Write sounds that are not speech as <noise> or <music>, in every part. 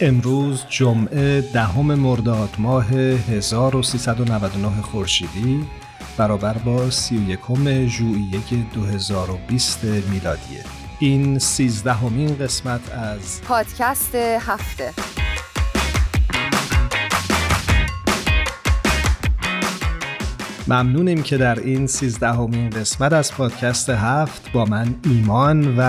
امروز جمعه دهم مرداد ماه 1399 خورشیدی برابر با 31 ژوئیه 2020 میلادیه. این سیزدهمین قسمت از پادکست هفته. ممنونیم که در این سیزدهمین قسمت از پادکست هفت با من ایمان و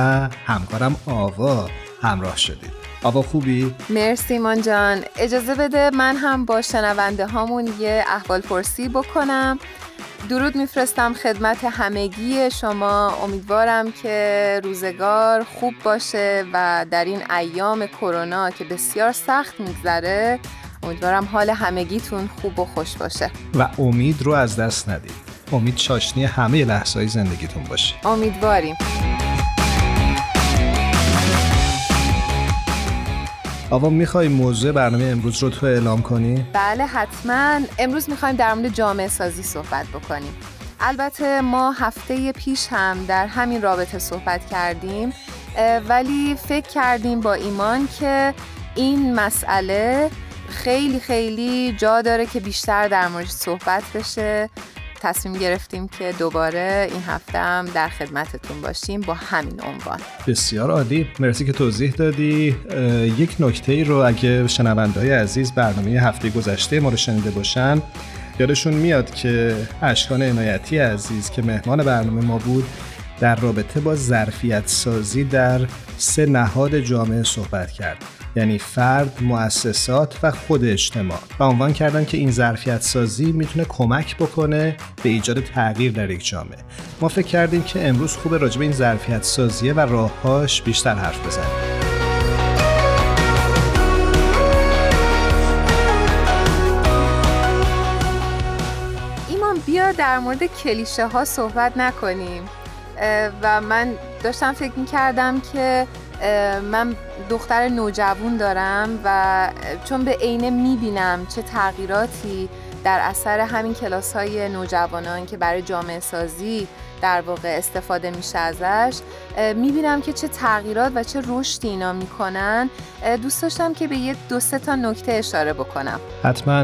همکارم آوا همراه شدید. آوا خوبی؟ مرسی ایمان جان. اجازه بده من هم با شنونده هامون یه احوال پرسی بکنم. درود میفرستم خدمت همگی شما. امیدوارم که روزگار خوب باشه و در این ایام کرونا که بسیار سخت میگذره امیدوارم حال همگیتون خوب و خوش باشه. و امید رو از دست ندید. امید چاشنی همه لحظه زندگیتون باشه. امیدواریم. آوا می‌خوای موضوع برنامه امروز رو تو اعلام کنی؟ بله حتما. امروز می‌خوایم در مورد جامعه سازی صحبت بکنیم. البته ما هفته پیش هم در همین رابطه صحبت کردیم ولی فکر کردیم با ایمان که این مسئله خیلی خیلی جا داره که بیشتر در موردش صحبت بشه. تصمیم گرفتیم که دوباره این هفته هم در خدمتتون باشیم با همین عنوان. بسیار عالی. مرسی که توضیح دادی. یک نکته ای رو اگه شنونده های عزیز برنامه هفته گذشته ما رو شنیده باشن یادشون میاد که اشکان عنایتی عزیز که مهمان برنامه ما بود در رابطه با ظرفیت سازی در سه نهاد جامعه صحبت کرد. یعنی فرد، مؤسسات و خود اجتماع. و عنوان کردن که این ظرفیت سازی می‌تونه کمک بکنه به ایجاد تغییر در یک جامعه. ما فکر کردیم که امروز خوب راجع به این ظرفیت سازیه و راههاش بیشتر حرف بزنیم. بیا در مورد کلیشه ها صحبت نکنیم. و من داشتم فکر می کردم که من دختر نوجوون دارم و چون به عینه می‌بینم چه تغییراتی در اثر همین کلاس های نوجوانان که برای جامعه سازی در واقع استفاده میشه ازش می‌بینم که چه تغییرات و چه رشدی اینا می‌کنن. دوست داشتم که به یه دو سه تا نکته اشاره بکنم. حتما.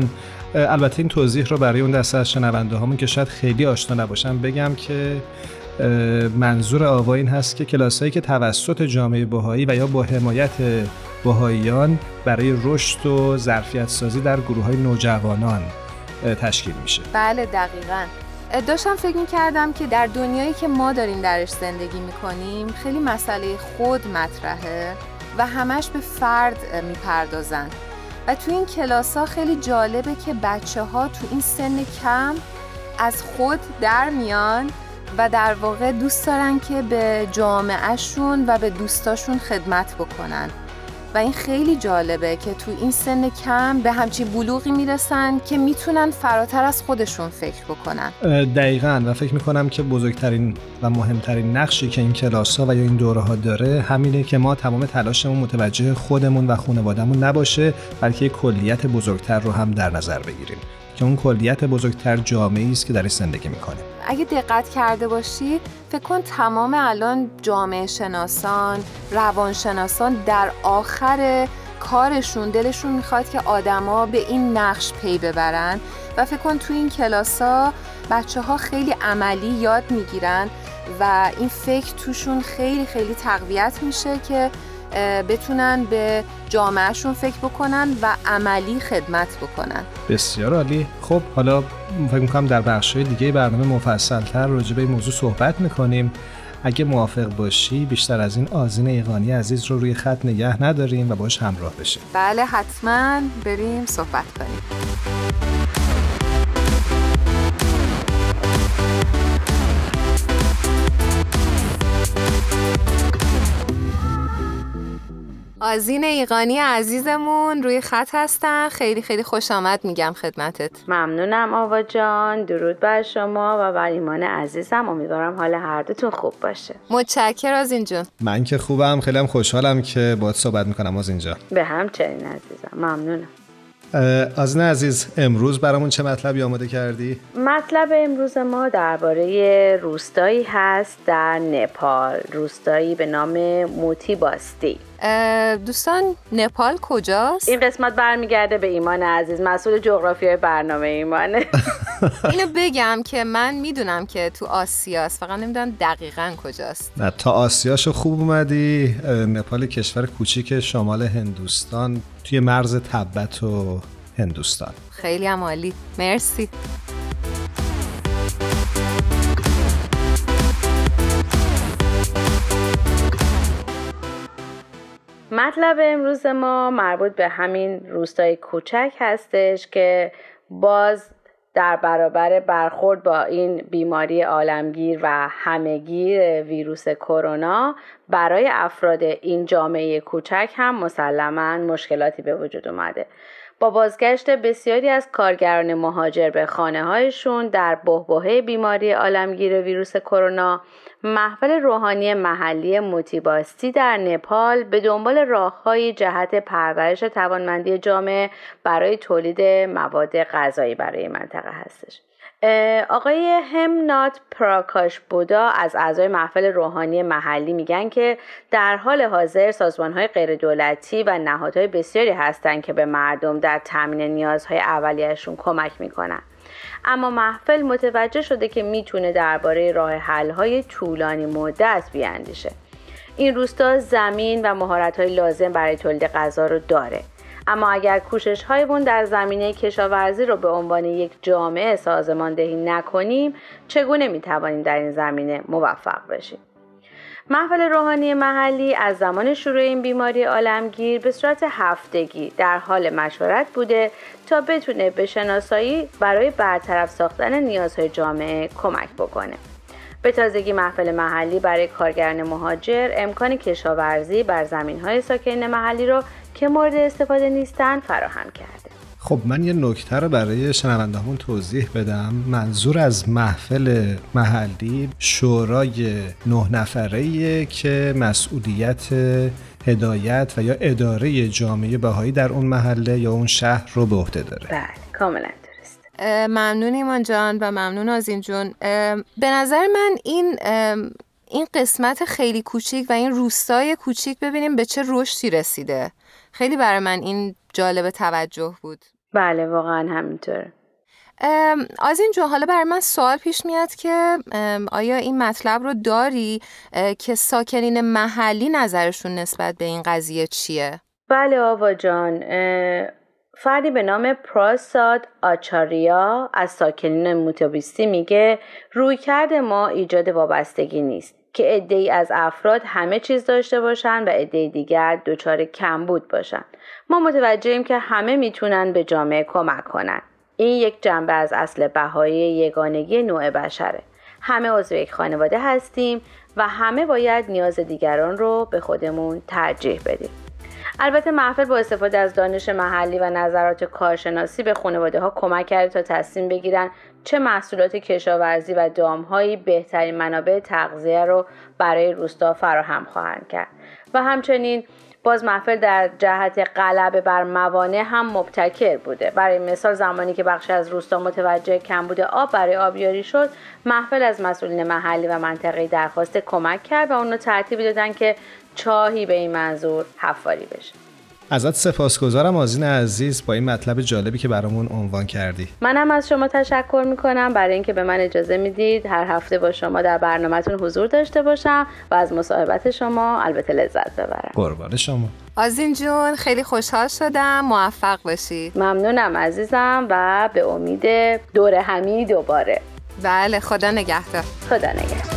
البته این توضیح رو برای اون دسته از شنونده هامون که شاید خیلی آشنا نباشن بگم که منظور آوا این هست که کلاسایی که توسط جامعه بهایی و یا با حمایت بهاییان برای رشد و ظرفیت سازی در گروه های نوجوانان تشکیل میشه. بله دقیقا. داشتم فکر می‌کردم که در دنیایی که ما داریم درش زندگی می‌کنیم خیلی مسئله خود مطرحه و همش به فرد می‌پردازن. و تو این کلاس ها خیلی جالبه که بچه ها تو این سن کم از خود در میان و در واقع دوست دارن که به جامعهشون و به دوستاشون خدمت بکنن. و این خیلی جالبه که تو این سن کم به همچین بلوغی می‌رسن که می‌تونن فراتر از خودشون فکر بکنن. دقیقا. و فکر می‌کنم که بزرگترین و مهمترین نقشی که این کلاس ها و یا این دوره ها داره همینه که ما تمام تلاشمون متوجه خودمون و خانوادهمون نباشه بلکه کلیت بزرگتر رو هم در نظر بگیریم. که اون کلیت بزرگتر جامعه است که در زندگی می‌کنه. اگه دقت کرده باشی فکر کن تمام الان جامعه شناسان روانشناسان در آخر کارشون دلشون می‌خواد که آدما به این نقش پی ببرن و فکر کن تو این کلاس ها بچه ها خیلی عملی یاد می‌گیرن و این فکر توشون خیلی خیلی تقویت میشه که بتونن به جامعهشون فکر بکنن و عملی خدمت بکنن. بسیار عالی. خب حالا فکر می‌کنم در بخش دیگه برنامه مفصلتر راجع به این موضوع صحبت می‌کنیم. اگه موافق باشی بیشتر از این آزین ایقانی عزیز رو روی خط نگه نداریم و باش همراه بشیم. بله حتما بریم صحبت کنیم. آزین ایقانی عزیزمون روی خط هستن. خیلی خیلی خوش آمد میگم خدمتت. ممنونم آوا جان. درود بر شما و بر ایمان عزیزم. امیدوارم حال هر دوتون خوب باشه. متشکر از اینجا من که خوبم. خیلی هم خوشحالم که باید صحبت می‌کنم از اینجا به همچنین عزیزم. ممنونم. از عزیز امروز برامون چه مطلبی آماده کردی؟ مطلب امروز ما درباره روستایی هست در نپال. روستایی به نام موتی باستی. دوستان نپال کجاست؟ این قسمت برمیگرده به ایمان عزیز مسئول جغرافیای برنامه ایمانه <laughs> اینو بگم که من می‌دونم که تو آسیاست فقط نمی‌دونم دقیقا کجاست. نه تا آسیاشو خوب اومدی. نپال کشور کوچیک شمال هندوستان توی مرز تبت و هندوستان. خیلی هم عالی. مرسی. مطلب امروز ما مربوط به همین روستای کوچک هستش که باز در برابر برخورد با این بیماری عالمگیر و همهگیر ویروس کرونا برای افراد این جامعه کوچک هم مسلما مشکلاتی به وجود اومده. با بازگشت بسیاری از کارگران مهاجر به خانه هایشون در بهبهه بیماری عالمگیر ویروس کرونا محفل روحانی محلی موتیباستی در نپال به دنبال راههای جهت پرورش توانمندی جامعه برای تولید مواد غذایی برای منطقه هستش. آقای همنات پراکاش بودا از اعضای محفل روحانی محلی میگن که در حال حاضر سازمان های غیر دولتی و نهادهای بسیاری هستند که به مردم در تامین نیازهای اولیهشون کمک می‌کنن. اما محفل متوجه شده که می‌تونه درباره راه حل های طولانی مدت بیاندیشه. این روستا زمین و مهارت های لازم برای تولید غذا رو داره. اما اگر کوشش هایمون در زمینه کشاورزی رو به عنوان یک جامعه سازماندهی نکنیم چگونه می توانیم در این زمینه موفق بشیم؟ محفل روحانی محلی از زمان شروع این بیماری عالمگیر به صورت هفتگی در حال مشورت بوده تا بتونه به شناسایی برای برطرف ساختن نیازهای جامعه کمک بکنه. به تازگی محفل محلی برای کارگران مهاجر امکان کشاورزی بر زمین های محلی رو که مورد استفاده نیستن فراهم کرده. خب من یه نکته رو برای شنوندهمون توضیح بدم. منظور از محفل محلی شورای نه نفره که مسئولیت هدایت و یا اداره جامعه بهایی در اون محله یا اون شهر رو به عهده داره. بله کاملا درست. ممنون ایمان جان و ممنون از این جون به نظر من این این قسمت خیلی کوچیک و این روستای کوچیک ببینیم به چه رشدی رسیده. خیلی برای من این جالب توجه بود. بله واقعا همینطوره از این حالا برای من سوال پیش میاد که آیا این مطلب رو داری که ساکنین محلی نظرشون نسبت به این قضیه چیه؟ بله آوا جان فردی به نام پراساد آچاریا از ساکنین موتوبیستی میگه روی کرده ما ایجاد وابستگی نیست که عده از افراد همه چیز داشته باشن و عده دیگر دچار کمبود باشن ما متوجهیم که همه می‌تونن به جامعه کمک کنن. این یک جنبه از اصل بهایی یگانگی نوع بشره. همه عضو یک خانواده هستیم و همه باید نیاز دیگران رو به خودمون ترجیح بدیم. البته محفل با استفاده از دانش محلی و نظرات کارشناسی به خانواده ها کمک کرده تا تصمیم بگیرن چه محصولات کشاورزی و دامهایی بهترین منابع تغذیه رو برای روستا فراهم خواهند کرد. و همچنین باز محفل در جهت غلبه بر موانع هم مبتکر بوده. برای مثال زمانی که بخش از روستا متوجه کمبود آب برای آبیاری شد محفل از مسئولین محلی و منطقه درخواست کمک کرد و اونو ترتیبی دادن که چاهی به این منظور حفاری بشه. ازت سپاسگزارم آزین عزیز با این مطلب جالبی که برامون عنوان کردی. منم از شما تشکر می‌کنم. برای اینکه به من اجازه می‌دید هر هفته با شما در برنامهتون حضور داشته باشم و از مصاحبت شما البته لذت ببرم. قربان شما. آزین جون خیلی خوشحال شدم. موفق باشید. ممنونم عزیزم و به امید دور همی دوباره. بله خدا نگهدار. خدا نگهدار.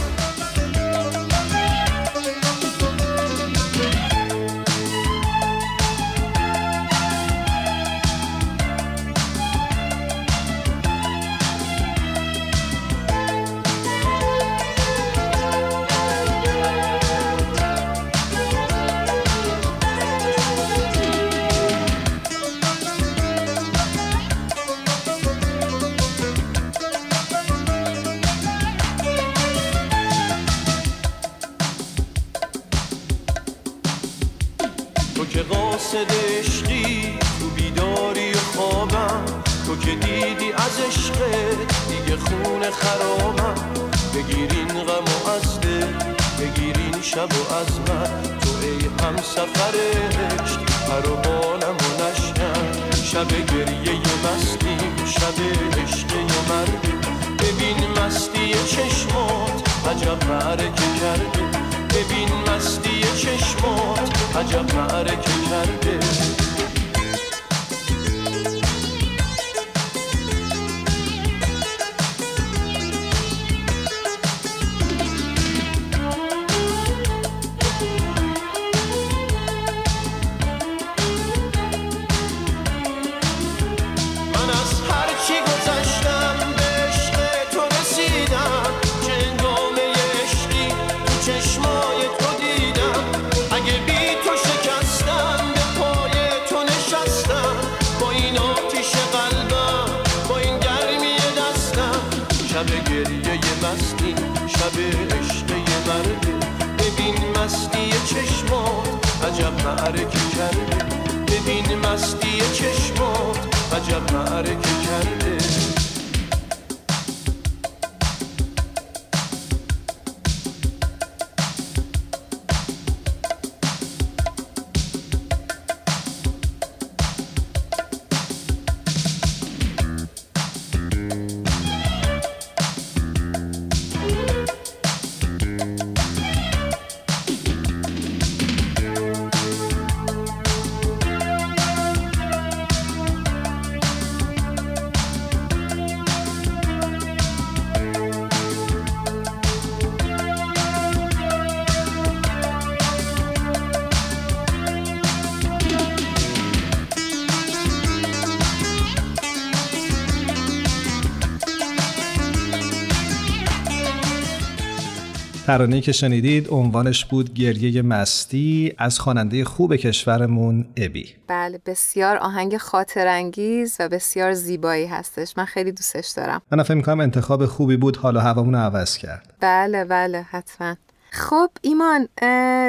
ترانه که شنیدید عنوانش بود گریه مستی از خواننده خوب کشورمون ابی. بله بسیار آهنگ خاطرانگیز و بسیار زیبایی هستش. من خیلی دوستش دارم. من فکر می‌کنم انتخاب خوبی بود حالا هوامون عوض کرد. بله بله حتما. خب ایمان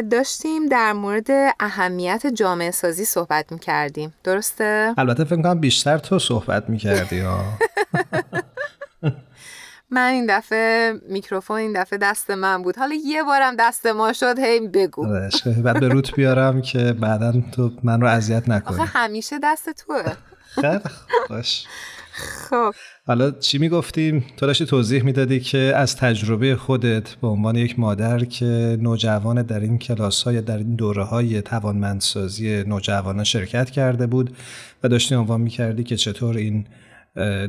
داشتیم در مورد اهمیت جامعه سازی صحبت می‌کردیم. درسته؟ البته فکر کنم بیشتر تو صحبت می‌کردی ها <laughs> من این دفعه میکروفون این دفعه دست من بود. حالا یه بارم دست ما شد هی بگو. بعد به روت بیارم که بعدا تو من رو اذیت نکنی. آخه همیشه دست توه. خیلی باش. خب. حالا چی می‌گفتیم؟ تو داشتی توضیح می‌دادی که از تجربه خودت به عنوان یک مادر که نوجوان در این کلاس های در این دوره های توانمندسازی نوجوانان شرکت کرده بود و داشتی عنوان می‌کردی که چطور این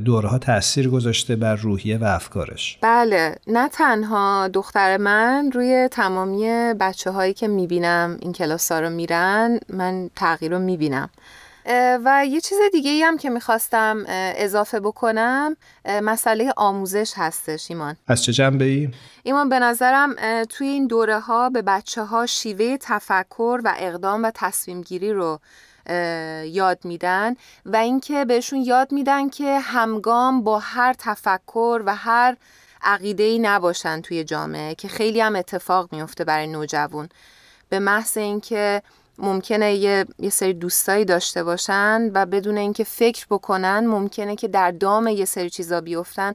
دورها تاثیر گذاشته بر روحیه و افکارش. بله نه تنها دختر من روی تمامی بچه هایی که می‌بینم این کلاس ها رو میرن من تغییر رو می‌بینم. و یه چیز دیگه ای هم که می‌خواستم اضافه بکنم مسئله آموزش هستش ایمان. از چه جنبه ای؟ ایمان به نظرم توی این دوره ها به بچه ها شیوه تفکر و اقدام و تصمیم گیری رو یاد میدن و اینکه بهشون یاد میدن که همگام با هر تفکر و هر عقیده ای نباشن توی جامعه که خیلی هم اتفاق میفته برای نوجوان. به محض اینکه ممکنه یه, یه سری دوستایی داشته باشن و بدون اینکه فکر بکنن ممکنه که در دام یه سری چیزا بیفتن.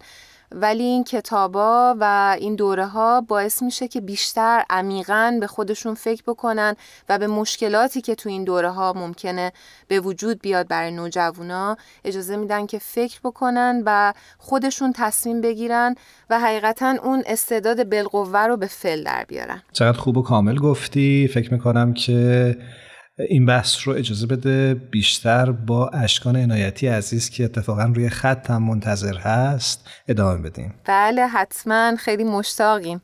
ولی این کتابا و این دوره ها باعث میشه که بیشتر عمیقا به خودشون فکر بکنن و به مشکلاتی که تو این دوره ها ممکنه به وجود بیاد برای نوجوانا اجازه میدن که فکر بکنن و خودشون تصمیم بگیرن و حقیقتا اون استعداد بالقوه رو به فل در بیارن. چقدر خوب و کامل گفتی. فکر می‌کنم که این بحث رو اجازه بده بیشتر با اشکان عنایتی عزیز که اتفاقا روی خط هم منتظر هست ادامه بدیم. بله حتما. خیلی مشتاقیم.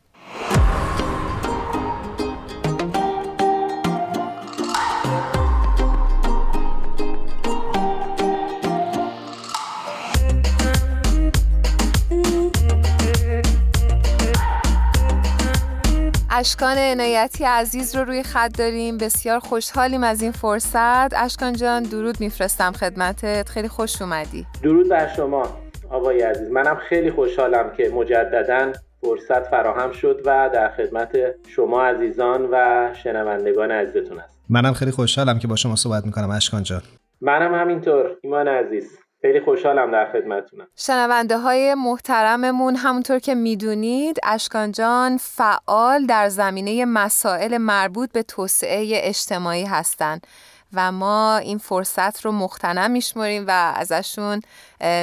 اشکان عنایتی عزیز رو روی خط داریم. بسیار خوشحالیم از این فرصت. اشکان جان درود میفرستم خدمتت. خیلی خوش اومدی. درود بر شما آقای عزیز. منم خیلی خوشحالم که مجددا فرصت فراهم شد و در خدمت شما عزیزان و شنوندگان عزیزتون هست منم خیلی خوشحالم که با شما صحبت می‌کنم اشکان جان. منم همینطور ایمان عزیز. خیلی خوشحالم در خدمتتونم. شنونده های محترممون همونطور که می‌دونید اشکان جان فعال در زمینه مسائل مربوط به توسعه اجتماعی هستند و ما این فرصت رو مختنم میشمریم و ازشون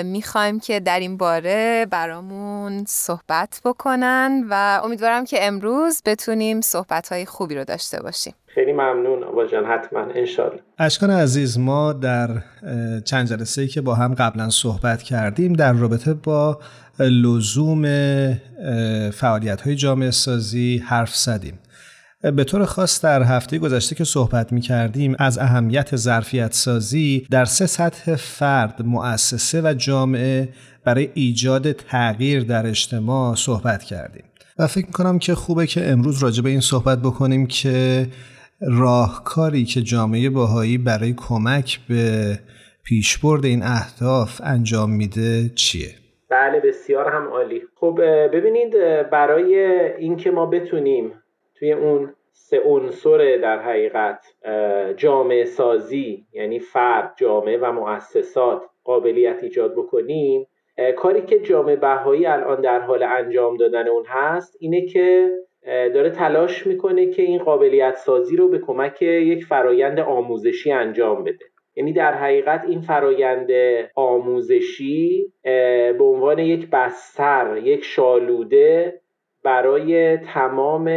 می‌خوایم که در این باره برامون صحبت بکنن و امیدوارم که امروز بتونیم صحبت های خوبی رو داشته باشیم. خیلی ممنون آبا جان حتما انشالله. اشکان عزیز ما در چند جلسه که با هم قبلا صحبت کردیم در رابطه با لزوم فعالیت های جامعه سازی حرف زدیم. به طور خاص در هفته گذشته که صحبت می کردیم از اهمیت ظرفیت سازی در سه سطح فرد، مؤسسه و جامعه برای ایجاد تغییر در اجتماع صحبت کردیم و فکر کنم که خوبه که امروز راجع به این صحبت بکنیم که راهکاری که جامعه باهایی برای کمک به پیشبرد این اهداف انجام میده چیه؟ بله بسیار هم عالی خب ببینید برای اینکه ما بتونیم توی اون سه عنصر در حقیقت جامعه سازی یعنی فرد جامعه و مؤسسات قابلیت ایجاد بکنیم. کاری که جامعه بهایی الان در حال انجام دادن اون هست اینه که داره تلاش می‌کنه که این قابلیت سازی رو به کمک یک فرایند آموزشی انجام بده. یعنی در حقیقت این فرایند آموزشی به عنوان یک بستر یک شالوده برای تمام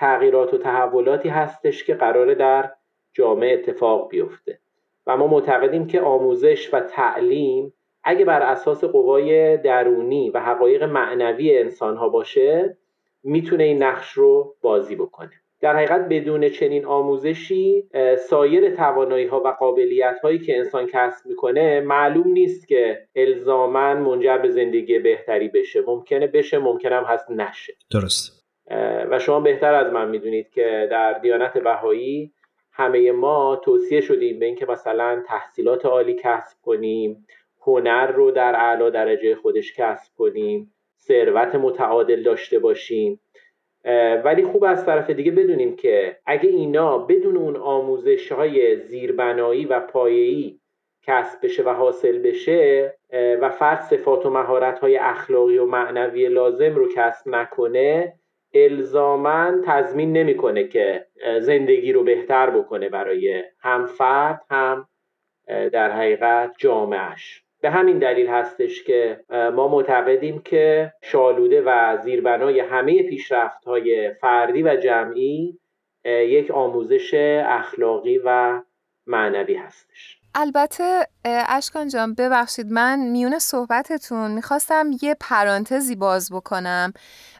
تغییرات و تحولاتی هستش که قراره در جامعه اتفاق بیفته. و ما معتقدیم که آموزش و تعلیم اگه بر اساس قوای درونی و حقایق معنوی انسان ها باشه می‌تونه این نقش رو بازی بکنه. در حقیقت بدون چنین آموزشی سایر توانایی ها و قابلیت هایی که انسان کسب می‌کنه معلوم نیست که الزاما منجر به زندگی بهتری بشه. ممکنه بشه ممکنه هم هست نشه. درست. و شما بهتر از من می‌دونید که در دیانت بهایی همه ما توصیه شدیم به اینکه مثلا تحصیلات عالی کسب کنیم هنر رو در اعلا درجه خودش کسب کنیم ثروت متعادل داشته باشیم. ولی خوب از طرف دیگه بدونیم که اگه اینا بدون اون آموزش های زیربنایی و پایه‌ای کسب بشه و حاصل بشه و فرد صفات و مهارت های اخلاقی و معنوی لازم رو کسب نکنه الزاما تضمین نمی‌کنه که زندگی رو بهتر بکنه برای هم فرد هم در حقیقت جامعهش به همین دلیل هستش که ما معتقدیم که شالوده و زیربنای همه پیشرفت های فردی و جمعی یک آموزش اخلاقی و معنوی هستش. البته اشکان جان ببخشید من میون صحبتتون می‌خواستم یه پرانتزی باز بکنم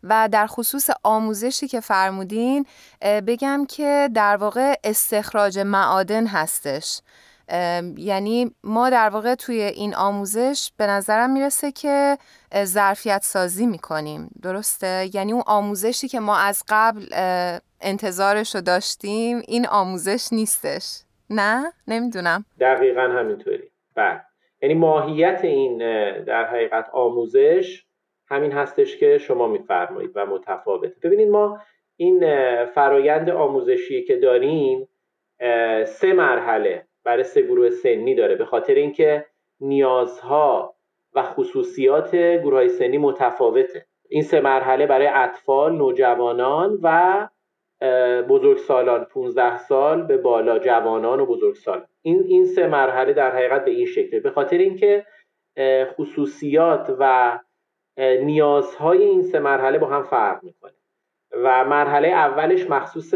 و در خصوص آموزشی که فرمودین بگم که در واقع استخراج معادن هستش. یعنی ما در واقع توی این آموزش به نظرم می‌رسه که ظرفیت سازی می‌کنیم. درسته؟ یعنی اون آموزشی که ما از قبل انتظارش رو داشتیم این آموزش نیستش. نه؟ نمی‌دونم. دقیقا همینطوری. بله. یعنی ماهیت این در حقیقت آموزش همین هستش که شما میفرمایید و متفاوته. ببینید ما این فرایند آموزشی که داریم سه مرحله برای سه گروه سنی داره. به خاطر اینکه نیازها و خصوصیات گروه های سنی متفاوته. این سه مرحله برای اطفال، نوجوانان و بزرگسالان 15 سال به بالا جوانان و بزرگسال. این این سه مرحله در حقیقت به این شکله. به خاطر اینکه خصوصیات و نیازهای این سه مرحله با هم فرق می‌کنه. و مرحله اولش مخصوص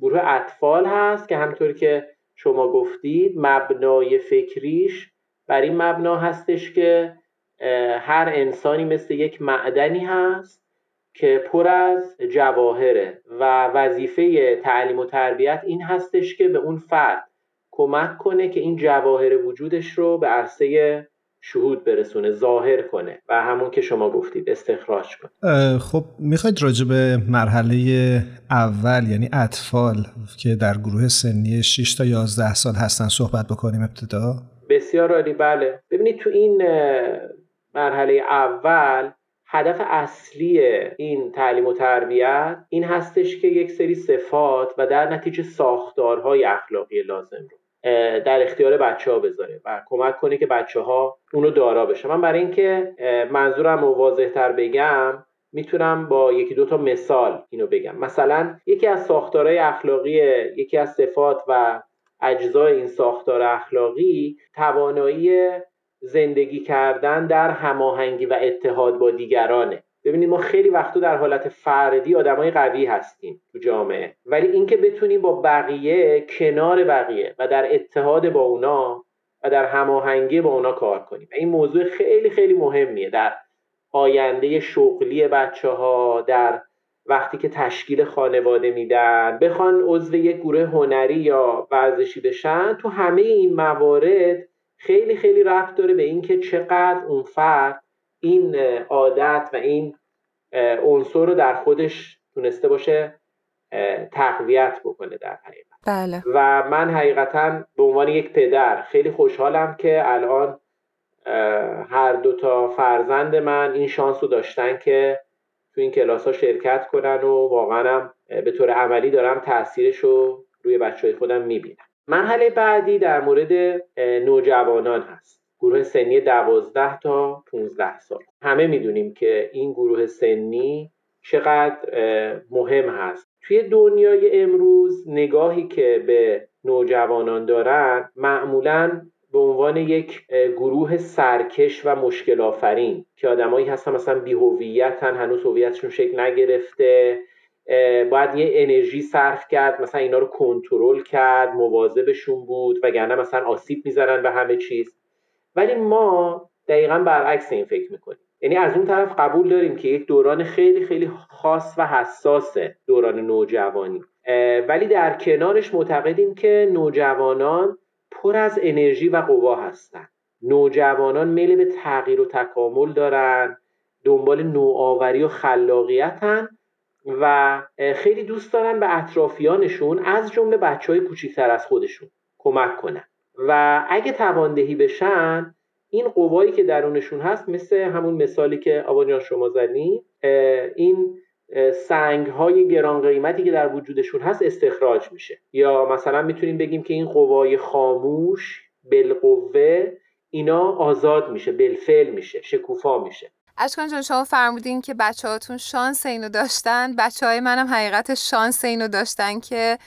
گروه اطفال هست که همطور که شما گفتید مبنای فکریش بر این مبنا هستش که هر انسانی مثل یک معدنی هست که پر از جواهره و وظیفه تعلیم و تربیت این هستش که به اون فرد کمک کنه که این جواهر وجودش رو به عرصه شهود برسونه ظاهر کنه و همون که شما گفتید استخراج کنه. خب می‌خواید راجع به مرحله اول یعنی اطفال که در گروه سنی 6 تا 11 سال هستن صحبت بکنیم ابتدا؟ بسیار عالی بله. ببینید تو این مرحله اول هدف اصلی این تعلیم و تربیت این هستش که یک سری صفات و در نتیجه ساختارهای اخلاقی لازم رو در اختیار بچه ها بذاره و کمک کنه که بچه ها اونو دارا بشه. من برای اینکه منظورم رو واضح تر بگم می‌تونم با یکی دو تا مثال اینو بگم. مثلا یکی از ساختارهای اخلاقی یکی از صفات و اجزای این ساختار اخلاقی توانایی زندگی کردن در هماهنگی و اتحاد با دیگرانه. ببینید ما خیلی وقتا در حالت فردی آدمای قوی هستیم تو جامعه. ولی اینکه بتونیم با بقیه کنار بقیه و در اتحاد با اونا و در هماهنگی با اونا کار کنیم. این موضوع خیلی خیلی مهمیه. در آینده شغلی بچه ها در وقتی که تشکیل خانواده میدن بخوان عضو یک گروه هنری یا ورزشی بشن تو همه این موارد خیلی خیلی رفت داره به اینکه چقدر اون فرد این عادت و این عنصر رو در خودش تونسته باشه تقویت بکنه در حقیقت بله. و من حقیقتا به عنوان یک پدر خیلی خوشحالم که الان هر دو تا فرزند من این شانس رو داشتن که تو این کلاس ها شرکت کنن و واقعا به طور عملی دارم تاثیرش رو روی بچه های خودم می‌بینم مرحله بعدی در مورد نوجوانان هست. گروه سنی 12 تا 15 سال. همه می‌دونیم که این گروه سنی چقدر مهم هست. توی دنیای امروز نگاهی که به نوجوانان دارن معمولا به عنوان یک گروه سرکش و مشکل آفرین که آدمایی هستن مثلا بیهویتن هنوز هویتشون شکل نگرفته. باید یه انرژی صرف کرد مثلا اینا رو کنترل کرد مواظبشون بود وگرنه مثلا آسیب می‌زنن به همه چیز. ولی ما دقیقا برعکس این فکر می‌کنیم. یعنی از اون طرف قبول داریم که یک دوران خیلی خیلی خاص و حساس دوران نوجوانی. ولی در کنارش معتقدیم که نوجوانان پر از انرژی و قوا هستند نوجوانان میل به تغییر و تکامل دارن دنبال نوآوری و خلاقیتن. و خیلی دوست دارن به اطرافیانشون از جمله بچه های کوچیکتر از خودشون کمک کنن. و اگه تواندهی بشن این قوایی که درونشون هست مثل همون مثالی که آبا شما زدین این سنگ های گران قیمتی که در وجودشون هست استخراج میشه. یا مثلا می‌تونیم بگیم که این قوای خاموش بالقوه اینا آزاد میشه بالفعل میشه شکوفا میشه. اشکان جان شما فرمودین که بچه هاتون شانس اینو داشتن. بچه های منم حقیقت شانس اینو داشتن که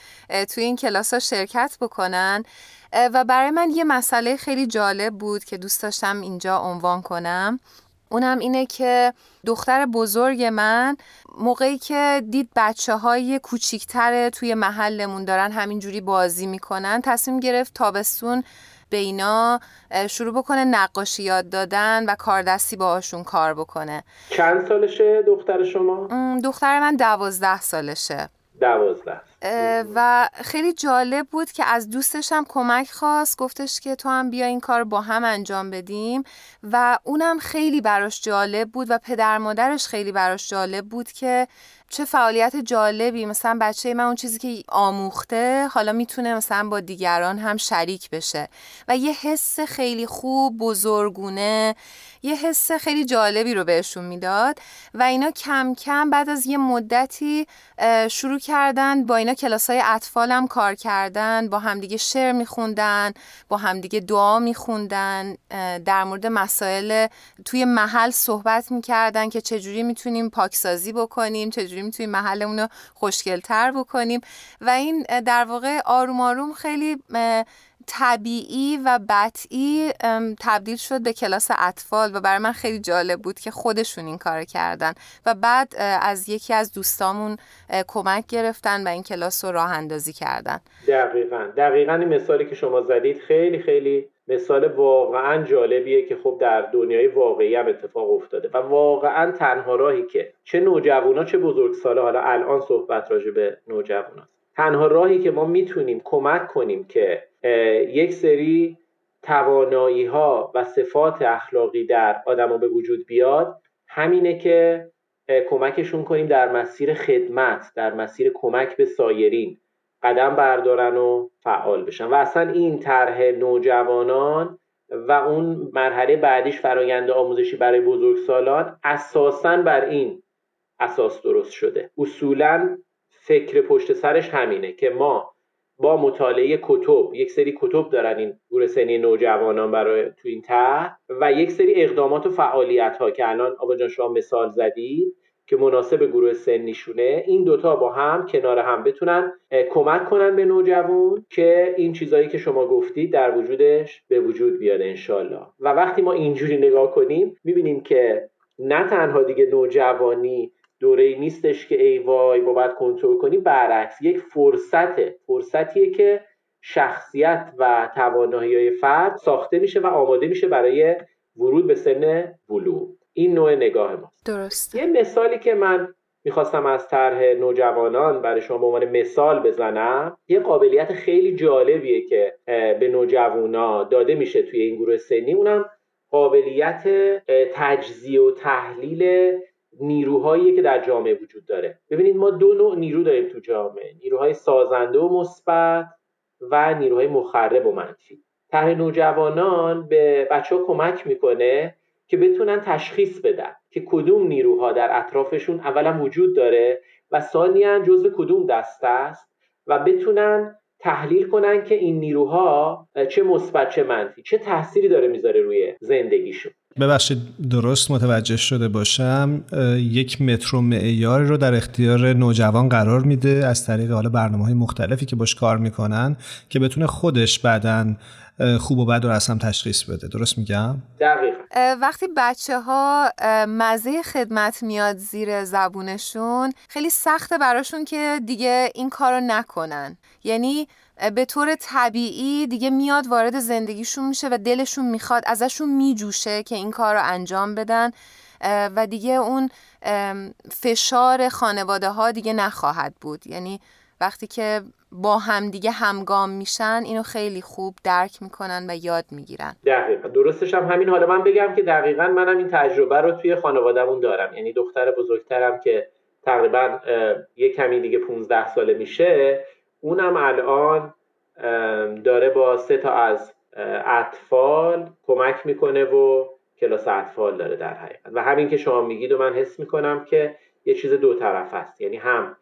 توی این کلاس ها شرکت بکنن. و برای من یه مسئله خیلی جالب بود که دوست داشتم اینجا عنوان کنم. اونم اینه که دختر بزرگ من موقعی که دید بچه های کوچیکتر توی محلمون دارن همینجوری بازی می‌کنن تصمیم گرفت تابستون به اینا شروع بکنه نقاشی یاد دادن و کاردستی باهاشون کار بکنه. چند سالشه دختر شما؟ دختر من دوازده سالشه. دوازده. و خیلی جالب بود که از دوستش هم کمک خواست گفتش که تو هم بیا این کار با هم انجام بدیم. و اونم خیلی براش جالب بود و پدر مادرش خیلی براش جالب بود که چه فعالیت جالبی. مثلا بچه من اون چیزی که آموخته حالا می‌تونه مثلا با دیگران هم شریک بشه. و یه حس خیلی خوب بزرگونه یه حس خیلی جالبی رو بهشون می‌داد. و اینا کم کم بعد از یه مدتی شروع کردن با اینا اینا کلاس های اطفالم کار کردن با همدیگه شعر میخوندن با همدیگه دعا میخوندن در مورد مسائل توی محل صحبت می‌کردن که چجوری می‌تونیم پاکسازی بکنیم چجوری می‌تونیم محلمون رو خوشگلتر بکنیم. و این در واقع آروم آروم خیلی طبیعی و بطعی تبدیل شد به کلاس اطفال و برای من خیلی جالب بود که خودشون این کار کردن و بعد از یکی از دوستامون کمک گرفتن و این کلاس رو راه اندازی کردن. دقیقا. دقیقا این مثالی که شما زدید خیلی خیلی مثال واقعا جالبیه که خب در دنیای واقعی هم اتفاق افتاده و واقعا تنها راهی که چه نوجوانا چه بزرگساله حالا الان صحبت راجع به نوجوانا تنها راهی که ما می‌تونیم کمک کنیم که یک سری توانایی ها و صفات اخلاقی در آدما به وجود بیاد. همینه که کمکشون کنیم در مسیر خدمت در مسیر کمک به سایرین قدم بردارن و فعال بشن. و اصلا این طرح نوجوانان و اون مرحله بعدیش فرایند آموزشی برای بزرگسالان اساسا بر این اساس درست شده. اصولا فکر پشت سرش همینه که ما با مطالعه کتب یک سری کتب دارن این گروه سنی نوجوانان برای تو این طرح و یک سری اقدامات و فعالیت ها که الان آبا جان شما مثال زدید که مناسب گروه سنیشونه این دوتا با هم کنار هم بتونن کمک کنن به نوجوان که این چیزایی که شما گفتید در وجودش به وجود بیاد انشالله و وقتی ما اینجوری نگاه کنیم می‌بینیم که نه تنها دیگه نوجوانی دوره ای نیستش که ای وای با باید کنترل کنی برعکس یک فرصته. فرصتیه که شخصیت و توانایی های فرد ساخته میشه و آماده میشه برای ورود به سن بلوغ این نوع نگاه ما درست یه مثالی که من می‌خواستم از طرح نوجوانان برای شما به عنوان مثال بزنم یه قابلیت خیلی جالبیه که به نوجوانا داده میشه توی این گروه سنی. اونم قابلیت تجزیه و تحلیل نیروهایی که در جامعه وجود داره. ببینید ما دو نوع نیرو داریم تو جامعه. نیروهای سازنده و مثبت و نیروهای مخرب و منفی. طرح نوجوانان به بچه ها کمک می‌کنه که بتونن تشخیص بدن که کدوم نیروها در اطرافشون اولا وجود داره و ثانیا جزو کدوم دسته است و بتونن تحلیل کنن که این نیروها چه مثبت چه منفی چه تاثیری داره می‌ذاره روی زندگیشون. ببخشید درست متوجه شده باشم یک مترو معیار رو در اختیار نوجوان قرار میده از طریق حالا برنامه های مختلفی که باش کار می‌کنن که بتونه خودش بعدا خوب و بد رو اصلا تشخیص بده. درست میگم؟ دقیق وقتی بچه ها مزه خدمت میاد زیر زبونشون خیلی سخته براشون که دیگه این کارو نکنن. یعنی به طور طبیعی دیگه میاد وارد زندگیشون میشه و دلشون می‌خواد ازشون میجوشه که این کار رو انجام بدن و دیگه اون فشار خانواده ها دیگه نخواهد بود. یعنی وقتی که با هم دیگه همگام میشن اینو خیلی خوب درک می‌کنن و یاد می‌گیرن. دقیقا. درستش هم همین. حالا من بگم که دقیقا منم این تجربه رو توی خانوادهمون دارم. یعنی دختر بزرگترم که تقریبا یه کمی دیگه 15 ساله میشه اونم الان داره با سه تا از اطفال کمک می‌کنه و کلاس اطفال داره در حقیقت. و همین که شما میگید و من حس می‌کنم که یه چیز دو طرف است. یعنی هم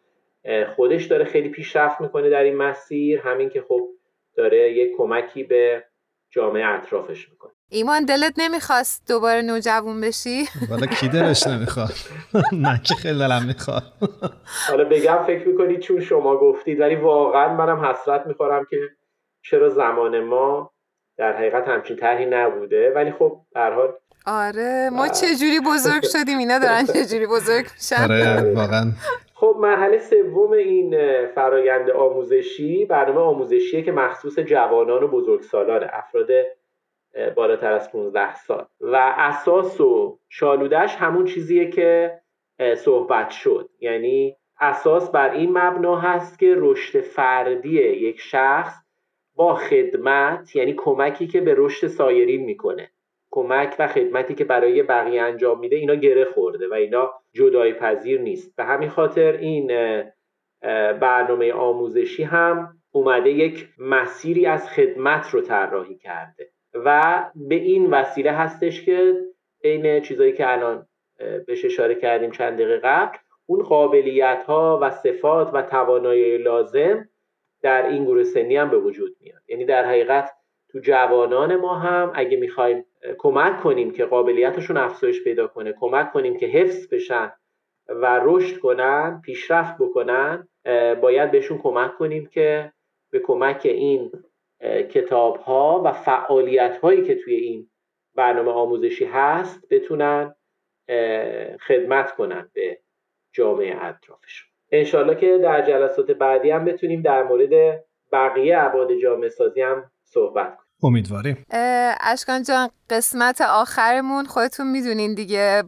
خودش داره خیلی پیشرفت می‌کنه در این مسیر همین که خب داره یه کمکی به جامعه اطرافش می‌کنه. ایمان دلت نمی‌خواست دوباره نوجوون بشی؟ والا کی دلش نمی‌خواد؟ <laughs> من که خیلی دلم می‌خواد. حالا بگم فکر می‌کنید چون شما گفتید ولی واقعا منم حسرت می‌خورم که چرا زمان ما در حقیقت همچین طرحی نبوده. ولی خب در حال. آره ما چه جوری بزرگ <laughs> شدیم؟ اینا دارن چه جوری بزرگ میشن؟ آره واقعا. خب مرحله سوم این فرایند آموزشی برنامه آموزشیه که مخصوص جوانان و بزرگسالان افراد بالاتر از 15 سال. و اساس و شالودش همون چیزیه که صحبت شد. یعنی اساس بر این مبنا هست که رشد فردی یک شخص با خدمت یعنی کمکی که به رشد سایرین می‌کنه. کمک و خدمتی که برای بقیه انجام میده اینا گره خورده و اینا جدای پذیر نیست. به همین خاطر این برنامه آموزشی هم اومده یک مسیری از خدمت رو طراحی کرده. و به این وسیله هستش که عین چیزایی که الان بهش اشاره کردیم چند دقیقه قبل اون قابلیت ها و صفات و توانایی لازم در این گروه سنی هم به وجود میاد. یعنی در حقیقت تو جوانان ما هم اگه می‌خوایم کمک کنیم که قابلیتشون افزایش پیدا کنه کمک کنیم که حفظ بشن و رشد کنن پیشرفت بکنن باید بهشون کمک کنیم که به کمک این کتاب ها و فعالیت هایی که توی این برنامه آموزشی هست بتونن خدمت کنن به جامعه اطرافشون انشالله که در جلسات بعدی هم بتونیم در مورد بقیه عباد جامعه سازی هم صحبت کنیم. امیدواریم. اشکان جان قسمت آخرمون خودتون می‌دونین دیگه.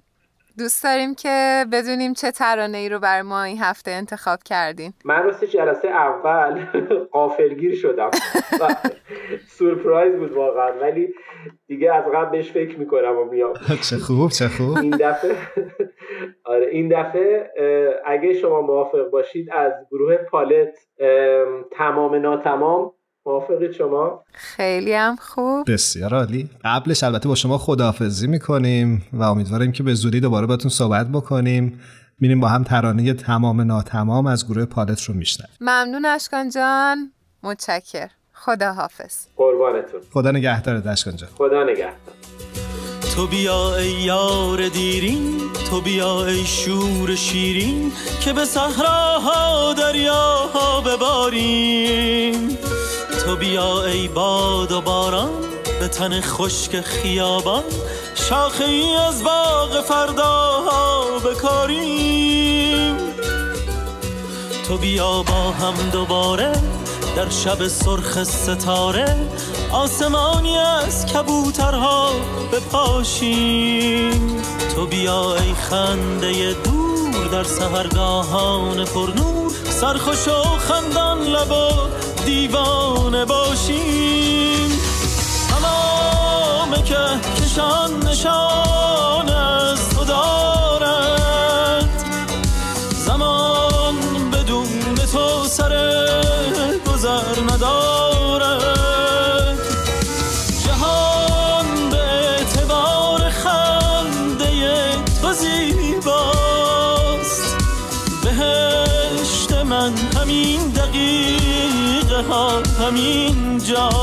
دوست داریم که بدونیم چه ترانه ای رو بر ما این هفته انتخاب کردین. من راست جلسه اول قافلگیر شدم. و سورپرایز بود واقعا ولی دیگه از قبل بهش فکر می‌کنم و میام. چه خوب چه خوب. این دفعه آره این دفعه اگه شما موافق باشید از گروه پالت تمام ناتمام موافقید شما؟ خیلی هم خوب. بسیار عالی. قبلش البته با شما خداحافظی می‌کنیم و امیدواریم که به زودی دوباره باتون صحبت بکنیم. میریم با هم ترانه تمام ناتمام از گروه پالت رو میشنم ممنون اشکان جان. متشکر. خدا حافظ قربانتون. خدا نگهدارت اشکان جان. خدا نگهدار. تو بیا ای یار دیرین تو بیا ای شور شیرین که به صحراها دریاها بباریم. تو بیا ای باد و باران به تن خشک خیابان. شاخه ای از باغ فرداها بکاریم. تو بیا با هم دوباره در شب سرخ ستاره آسمانی از کبوترها بپاشیم. تو بیا ای خنده دور در سهرگاهان پرنور سرخوش و خندان لبا دیوانه باشیم. تمام که کشان نشان از تو دارد. زمان بدون تو سر گذر ندارد. همین جاست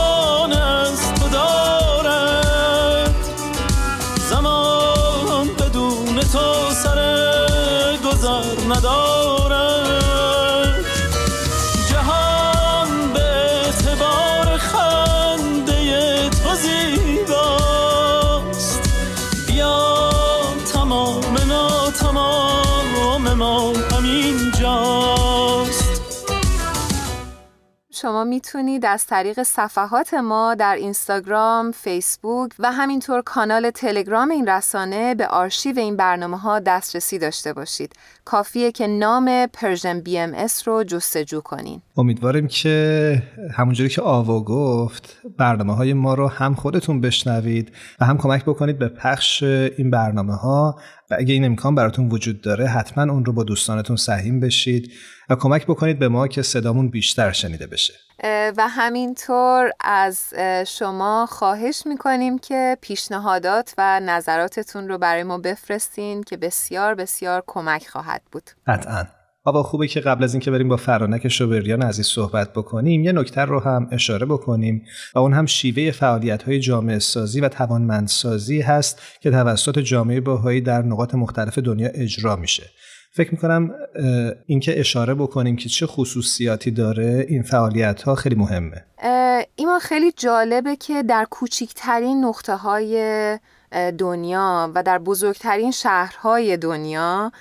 تو سر گذر ندارد جهان به اعتبار خنده تو زیباست. بیا تمام ناتمام ما همین جاست می‌تونید از طریق صفحات ما در اینستاگرام، فیسبوک و همینطور کانال تلگرام این رسانه به آرشیو این برنامه ها دسترسی داشته باشید. کافیه که نام Persian BMS رو جستجو کنین. امیدواریم که همونجوری که آوا گفت برنامه های ما رو هم خودتون بشنوید و هم کمک بکنید به پخش این برنامه ها و اگه این امکان براتون وجود داره حتما اون رو با دوستانتون سهیم بشید و کمک بکنید به ما که صدامون بیشتر شنیده بشه و همینطور از شما خواهش می‌کنیم که پیشنهادات و نظراتتون رو برای ما بفرستین که بسیار بسیار کمک خواهد بود. قطعا. آقا خوبه که قبل از اینکه بریم با فرانک شوبریان عزیز صحبت بکنیم یه نکته رو هم اشاره بکنیم و اون هم شیوه فعالیت های جامعه سازی و توانمندسازی هست که توسط جامعه باهایی در نقاط مختلف دنیا اجرا میشه. فکر می‌کنم اینکه اشاره بکنیم که چه خصوصیاتی داره این فعالیت ها خیلی مهمه. ایما خیلی جالبه که در کوچکترین نقطه های دنیا و در بزرگترین شهرهای دنیا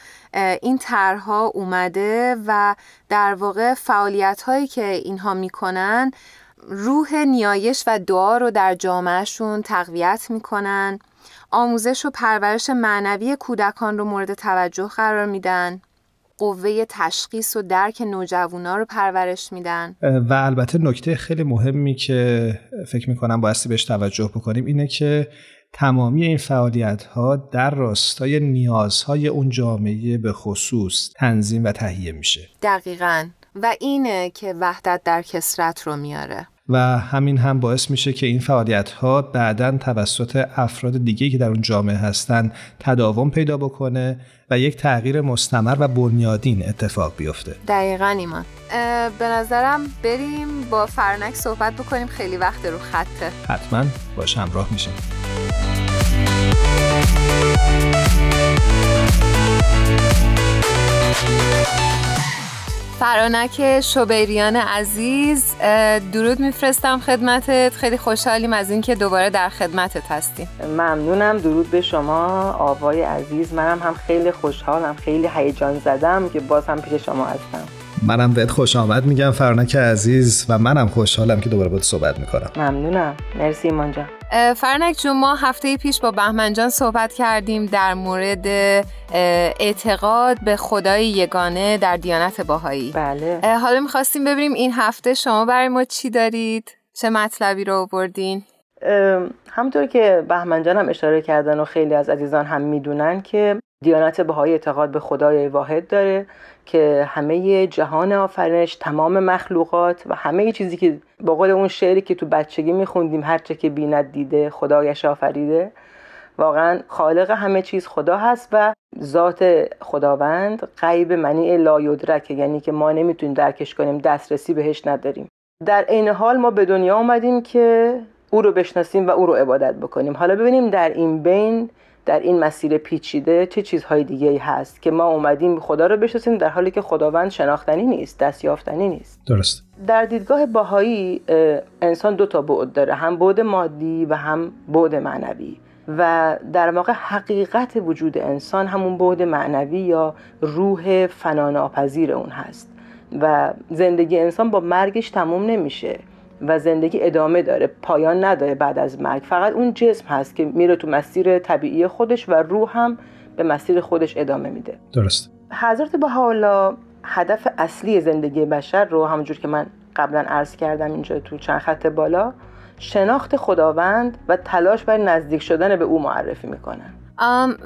این طرحها اومده و در واقع فعالیت هایی که اینها می‌کنن روح نیایش و دعا رو در جامعهشون تقویت می‌کنن. آموزش و پرورش معنوی کودکان رو مورد توجه قرار میدن. قوه تشخیص و درک نوجوانا رو پرورش میدن. و البته نکته خیلی مهمی که فکر می‌کنم بایستی بهش توجه بکنیم اینه که تمامی این فعالیت ها در راستای نیازهای اون جامعه به خصوص تنظیم و تهیه میشه. دقیقا. و اینه که وحدت در کسرت رو میاره. و همین هم باعث میشه که این فعالیت ها بعدا توسط افراد دیگه که در اون جامعه هستن تداوم پیدا بکنه و یک تغییر مستمر و بنیادین اتفاق بیفته. دقیقا ایمان. به نظرم بریم با فرنک صحبت بکنیم. خیلی وقت رو خطه حتما باش همراه میشیم. فرانک شوبیریان عزیز درود میفرستم خدمتت. خیلی خوشحالیم از اینکه دوباره در خدمتت هستیم. ممنونم. درود به شما آوای عزیز. منم هم خیلی خوشحالم خیلی هیجان زدم که باز هم پیش شما هستم. منم بهت خوش آمد میگم فرانک عزیز و منم خوشحالم که دوباره باید صحبت می‌کنم. ممنونم. مرسی ایمان جان. فرنک جون ما هفته پیش با بهمن جان صحبت کردیم در مورد اعتقاد به خدای یگانه در دیانت باهایی. بله. حالا می‌خواستیم ببینیم این هفته شما برای ما چی دارید؟ چه مطلبی رو آوردین؟ همونطور که بهمن جان هم اشاره کردن و خیلی از عزیزان هم می‌دونن که دیانت بهایی اعتقاد به خدای واحد داره که همه جهان آفرینش تمام مخلوقات و همه چیزی که با قول اون شعری که تو بچگی میخوندیم هرچه که بیند دیده خدایش آفریده. واقعا خالق همه چیز خدا هست و ذات خداوند غیب منی لا یدرکه یعنی که ما نمی‌تونیم درکش کنیم دسترسی بهش نداریم. در عین حال ما به دنیا آمدیم که او رو بشناسیم و او رو عبادت بکنیم. حالا ببینیم در این بین در این مسیر پیچیده چه چیزهای دیگه ای هست که ما اومدیم خدا رو بشناسیم در حالی که خداوند شناختنی نیست دستیافتنی نیست. درست. در دیدگاه باهایی انسان دو تا بعد داره هم بعد مادی و هم بعد معنوی. و در واقع حقیقت وجود انسان همون بعد معنوی یا روح فناناپذیر اون هست. و زندگی انسان با مرگش تموم نمیشه. و زندگی ادامه داره پایان نداره بعد از مرگ. فقط اون جسم هست که میره تو مسیر طبیعی خودش و روح هم به مسیر خودش ادامه میده. درست. حضرت حالا هدف اصلی زندگی بشر رو همونجور که من قبلا عرض کردم اینجا تو چند خط بالا شناخت خداوند و تلاش بر نزدیک شدن به او معرفی می‌کنن.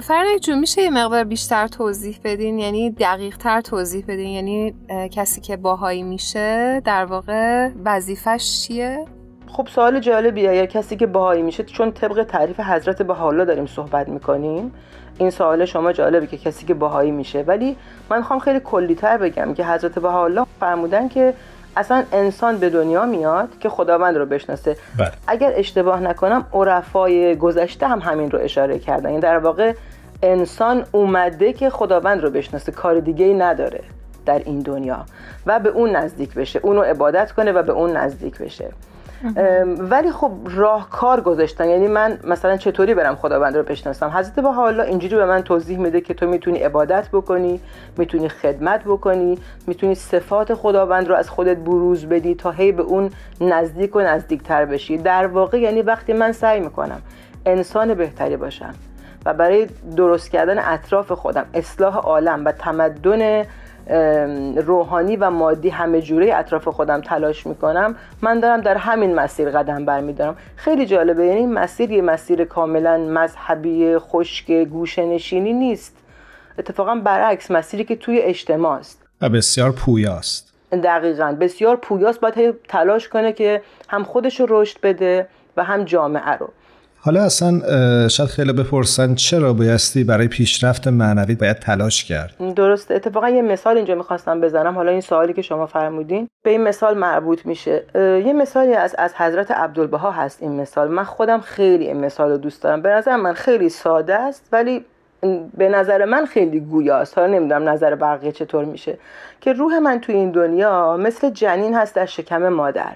فرنک جون میشه یه مقدار بیشتر توضیح بدین؟ یعنی دقیق تر توضیح بدین؟ یعنی کسی که باهایی میشه در واقع وظیفش چیه؟ خب سوال جالبیه. یا کسی که باهایی میشه چون طبق تعریف حضرت بهاءالله داریم صحبت می‌کنیم این سوال شما جالبه که کسی که باهایی میشه. ولی من می‌خوام خیلی کلیتر بگم که حضرت بهاءالله فرمودن که اصلا انسان به دنیا میاد که خداوند رو بشناسه. بله. اگر اشتباه نکنم عرفای گذشته هم همین رو اشاره کردن. یعنی در واقع انسان اومده که خداوند رو بشناسه. کار دیگه ای نداره در این دنیا. و به اون نزدیک بشه. اونو عبادت کنه و به اون نزدیک بشه. ولی خب راهکار گذاشتن. یعنی من مثلا چطوری برم خداوند رو بشناسم؟ حضرت با حالا اینجوری به من توضیح میده که تو می‌تونی عبادت بکنی می‌تونی خدمت بکنی می‌تونی صفات خداوند رو از خودت بروز بدی تا هی به اون نزدیک و نزدیکتر بشی. در واقع یعنی وقتی من سعی می‌کنم انسان بهتری باشم و برای درست کردن اطراف خودم اصلاح عالم و تمدن روحانی و مادی همه جوره اطراف خودم تلاش می‌کنم. من دارم در همین مسیر قدم برمیدارم. خیلی جالبه یعنی مسیر یه مسیر کاملا مذهبی خشک گوشه نشینی نیست. اتفاقا برعکس مسیری که توی اجتماع است. و بسیار پویاست. دقیقا. بسیار پویاست. باید تلاش کنه که هم خودش رو رشد بده و هم جامعه رو. حالا اصلا شاید خیلی بپرسن چرا بایستی برای پیشرفت معنوی باید تلاش کرد؟ درسته اتفاقا یه مثال اینجا می‌خواستم بزنم. حالا این سوالی که شما فرمودین به این مثال مربوط میشه. یه مثالی از از حضرت عبدالبها هست این مثال. من خودم خیلی این مثال رو دوست دارم. به نظر من خیلی ساده است ولی به نظر من خیلی گویاست حالا نمی‌دونم نظر بقیه چطور میشه. که روح من توی این دنیا مثل جنین هست در شکم مادر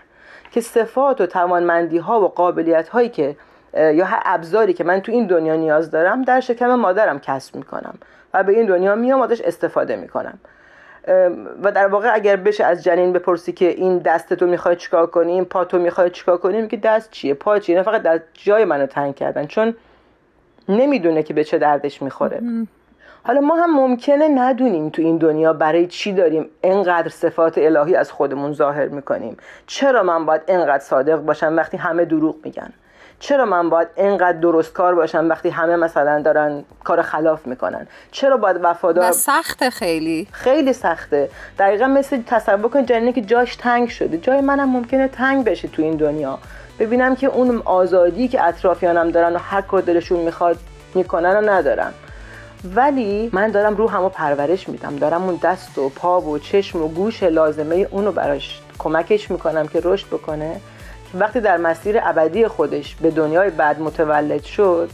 که صفات و توانمندی ها و قابلیت هایی که یا هر ابزاری که من تو این دنیا نیاز دارم در شکم مادرم کسب می‌کنم و به این دنیا میام ازش استفاده می‌کنم. و در واقع اگر بشه از جنین بپرسی که این دست تو می‌خوای چیکار کنی این پا تو می‌خوای چیکار کنی میگه دست چیه پا چیه؟ نه فقط در جای منو تنگ کردن چون نمی‌دونه که به چه دردش می‌خوره. حالا ما هم ممکنه ندونیم تو این دنیا برای چی داریم انقدر صفات الهی از خودمون ظاهر می‌کنیم. چرا من باید انقدر صادق باشم وقتی همه دروغ میگن؟ چرا من باید اینقدر درست کار باشم وقتی همه مثلا دارن کار خلاف می‌کنن؟ چرا باید وفادار و سخته خیلی. خیلی سخته. دقیقا مثل تصور کن جنینی که جاش تنگ شده. جای منم ممکنه تنگ بشه تو این دنیا. ببینم که اون آزادی که اطرافیانم دارن و هر کار دلشون می‌خواد می‌کنن و ندارم. ولی من دارم رو همو پرورش میدم. دارم اون دست و پا و چشم و گوش لازمه اونو براش کمکش می‌کنم که رشد بکنه. وقتی در مسیر ابدی خودش به دنیای بعد متولد شد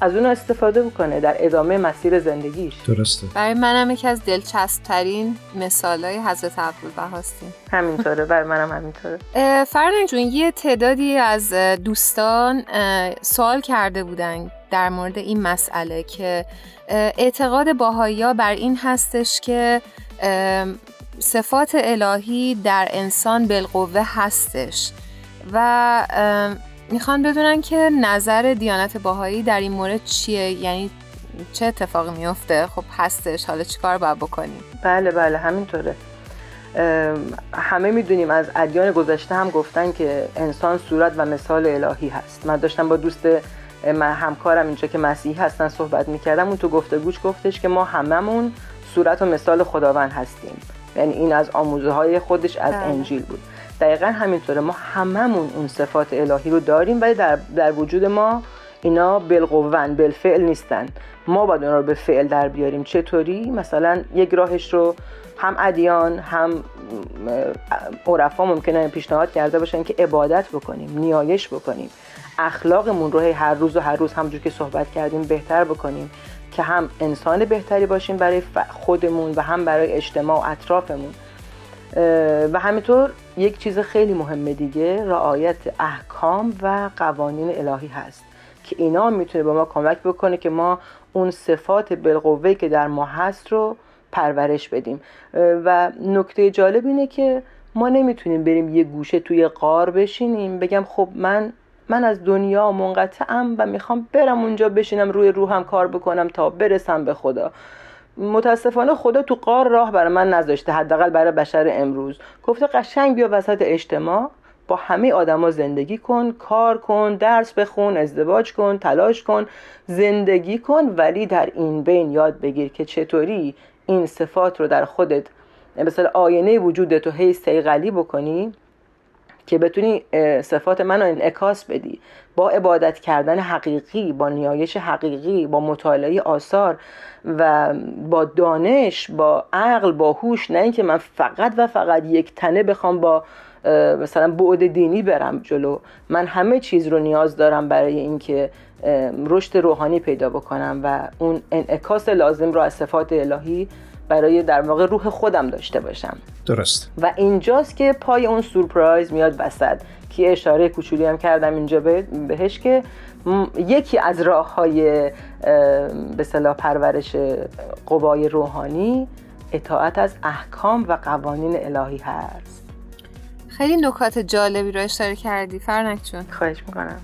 از اون استفاده بکنه در ادامه مسیر زندگیش. درسته. برای منم یکی از دلچسبترین مثال های حضرت عبدالبها هستیم همینطوره برای منم همینطوره. فرنگ جون یه تعدادی از دوستان سوال کرده بودن در مورد این مسئله که اعتقاد باهایی بر این هستش که صفات الهی در انسان بالقوه هستش. و می‌خوان بدونن که نظر دیانت باهایی در این مورد چیه؟ یعنی چه اتفاقی میفته؟ خب هستش. حالا چیکار باید بکنیم؟ بله بله همینطوره. همه می‌دونیم از ادیان گذشته هم گفتن که انسان صورت و مثال الهی هست. من داشتم با دوست من همکارم اینجا که مسیحی هستن صحبت می‌کردم اون تو گفتگوش گفتش که ما هممون صورت و مثال خداوند هستیم. یعنی این از آموزه های خودش از بله. انجیل بود. دقیقا همینطوره. ما هممون اون صفات الهی رو داریم ولی در, در وجود ما اینا بالقوون بالفعل نیستن. ما باید اونا رو به فعل در بیاریم. چطوری؟ مثلا یک راهش رو هم ادیان هم عرفا ممکنه پیشنهاد کرده باشن که عبادت بکنیم نیایش بکنیم. اخلاقمون رو هر روز و هر روز همجور که صحبت کردیم بهتر بکنیم. که هم انسان بهتری باشیم برای خودمون و هم برای اجتماع و اطرافمون. و همینطور یک چیز خیلی مهمه دیگه رعایت احکام و قوانین الهی هست که اینا می‌تونه به ما کمک بکنه که ما اون صفات بالقوه که در ما هست رو پرورش بدیم. و نکته جالب اینه که ما نمی‌تونیم بریم یه گوشه توی قار بشینیم بگم خب من من از دنیا منقطعم و می‌خوام برم اونجا بشینم روی روحم کار بکنم تا برسم به خدا. متاسفانه خدا تو قار راه برای من نذاشته حداقل برای بشر امروز. گفته قشنگ بیا وسط اجتماع با همه آدما زندگی کن کار کن درس بخون ازدواج کن تلاش کن زندگی کن ولی در این بین یاد بگیر که چطوری این صفات رو در خودت مثل آینه وجودت رو هی سیغلی بکنی. که بتونی صفات من رو انعکاس بدی. با عبادت کردن حقیقی با نیایش حقیقی با مطالعه آثار و با دانش با عقل با هوش نه اینکه من فقط و فقط یک تنه بخوام با مثلا بعد دینی برم جلو. من همه چیز رو نیاز دارم برای اینکه رشد روحانی پیدا بکنم و اون انعکاس لازم رو از صفات الهی برای در واقع روح خودم داشته باشم. درست. و اینجاست که پای اون سورپرایز میاد وسط. که اشاره کوچولی هم کردم اینجا بهش که یکی از راه های به صلاح پرورش قوای روحانی اطاعت از احکام و قوانین الهی هست. خیلی نکات جالبی رو اشاره کردی فرنک چون خواهش می‌کنم.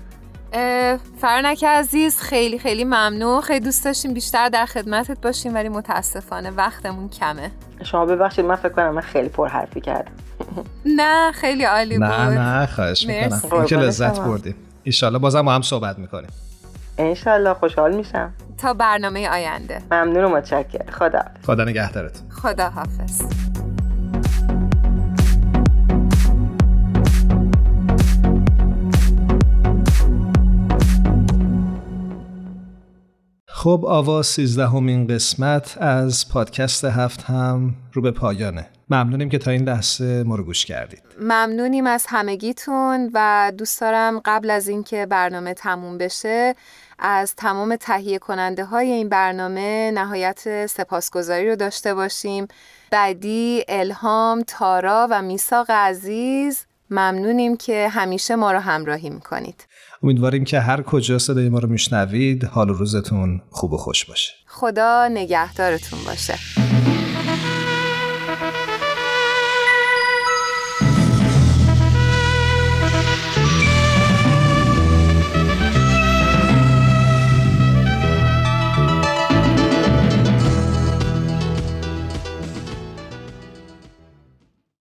فرنک عزیز خیلی خیلی ممنون. خیلی دوست داشتیم بیشتر در خدمتت باشیم ولی متاسفانه وقتمون کمه. شما ببخشید من فکر کنم من خیلی پر حرفی کردم. <laughs> نه خیلی عالی بود. نه نه خواهش می‌کنم. که لذت بردیم. ایشالله بازم با هم صحبت می‌کنیم. انشالله خوشحال میشم. تا برنامه آینده. ممنون و متشکر خدا خدا نگهدارت خدا حافظ خب آوا سیزدهمین قسمت از پادکست هفت هم رو به پایانه. ممنونیم که تا این لحظه ما رو گوش کردید. ممنونیم از همگیتون و دوست دارم قبل از اینکه برنامه تموم بشه از تمام تهیه کننده های این برنامه نهایت سپاسگزاری رو داشته باشیم. بعدی الهام تارا و میساق عزیز ممنونیم که همیشه ما رو همراهی می‌کنید. امیدواریم که هر کجا صدای ما رو میشنوید حال روزتون خوب و خوش باشه. خدا نگهدارتون باشه.